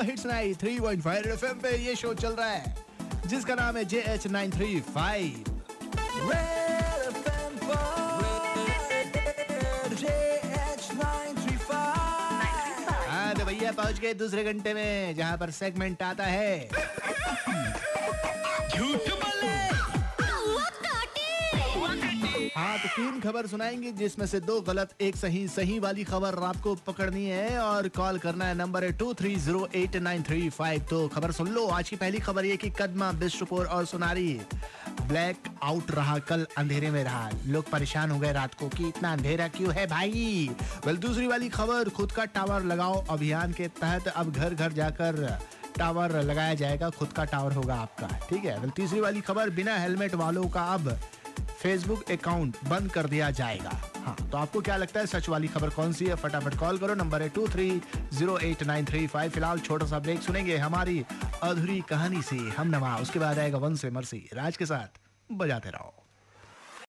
Super hits night three point five F पे ये show चल रहा है जिसका नाम है J H nine three five. भैया पहुँच गए दूसरे घंटे में जहाँ पर सेगमेंट आता है। हाँ तो तीन खबर सुनाएँगे, जिसमें से दो गलत, एक सही। सही वाली खबर आपको पकड़नी है और कॉल करना है नंबर है two three zero eight nine three five. तो खबर सुन लो। आज की पहली खबर ये कि कदमा बिस्टपुर और सुनारी ब्लैक आउट रहा, कल अंधेरे में रहा। लोग परेशान हो गए रात को कि इतना अंधेरा क्यों है भाई? वेल दूसरी वाली खबर, खुद का टावर लगाओ अभियान के तहत। अब घर घर जाकर टावर लगाया जाएगा, खुद का टावर होगा आपका। ठीक है? तीसरी वाली खबर, बिना हेलमेट वालों का अब फेसबुक अकाउंट बंद कर दिया जाएगा। हाँ तो आपको क्या लगता है सच वाली खबर कौन सी है? फटाफट कॉल करो नंबर है two three zero eight nine three five फ़िलहाल छोटा सा ब्रेक सुनेंगे हमारी अधूरी कहानी से। हम नमा उसके बाद आएगा वन से मरसी। राज के साथ बजाते रहो।